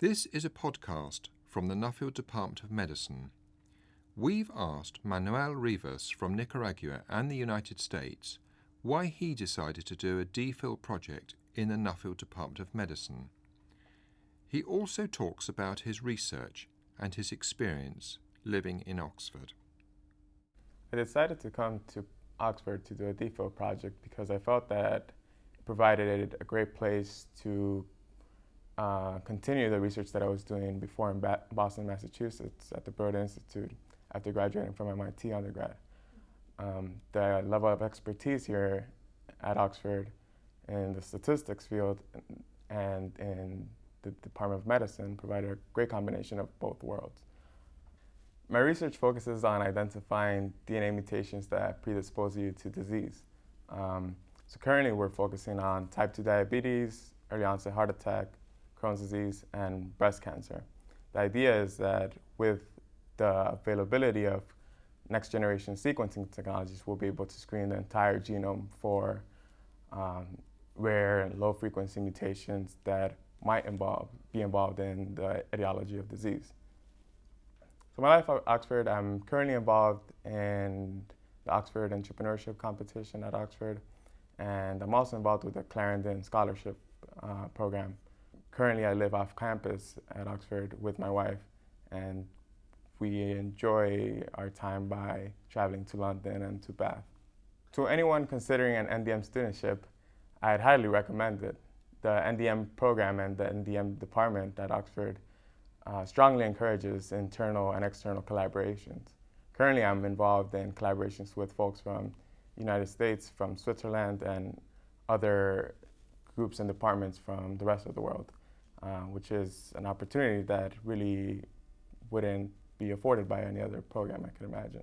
This is a podcast from the Nuffield Department of Medicine. We've asked Manuel Rivas from Nicaragua and the United States why he decided to do a DPhil project in the Nuffield Department of Medicine. He also talks about his research and his experience living in Oxford. I decided to come to Oxford to do a DPhil project because I felt that it provided a great place to uh, continue the research that I was doing before in ba- Boston, Massachusetts at the Broad Institute after graduating from MIT undergrad. Um, the level of expertise here at Oxford in the statistics field and in the Department of Medicine provided a great combination of both worlds. My research focuses on identifying DNA mutations that predispose you to disease. Um, so currently we're focusing on type 2 diabetes, early onset heart attack, Crohn's disease, and breast cancer. The idea is that with the availability of next generation sequencing technologies, we'll be able to screen the entire genome for um, rare and low frequency mutations that might involve, be involved in the etiology of disease. So my life at Oxford, I'm currently involved in the Oxford Entrepreneurship Competition at Oxford, and I'm also involved with the Clarendon Scholarship uh, Program. Currently, I live off campus at Oxford with my wife, and we enjoy our time by traveling to London and to Bath. To anyone considering an NDM studentship, I'd highly recommend it. The NDM program and the NDM department at Oxford uh, strongly encourages internal and external collaborations. Currently, I'm involved in collaborations with folks from the United States, from Switzerland, and other groups and departments from the rest of the world, uh, which is an opportunity that really wouldn't be afforded by any other program I could imagine.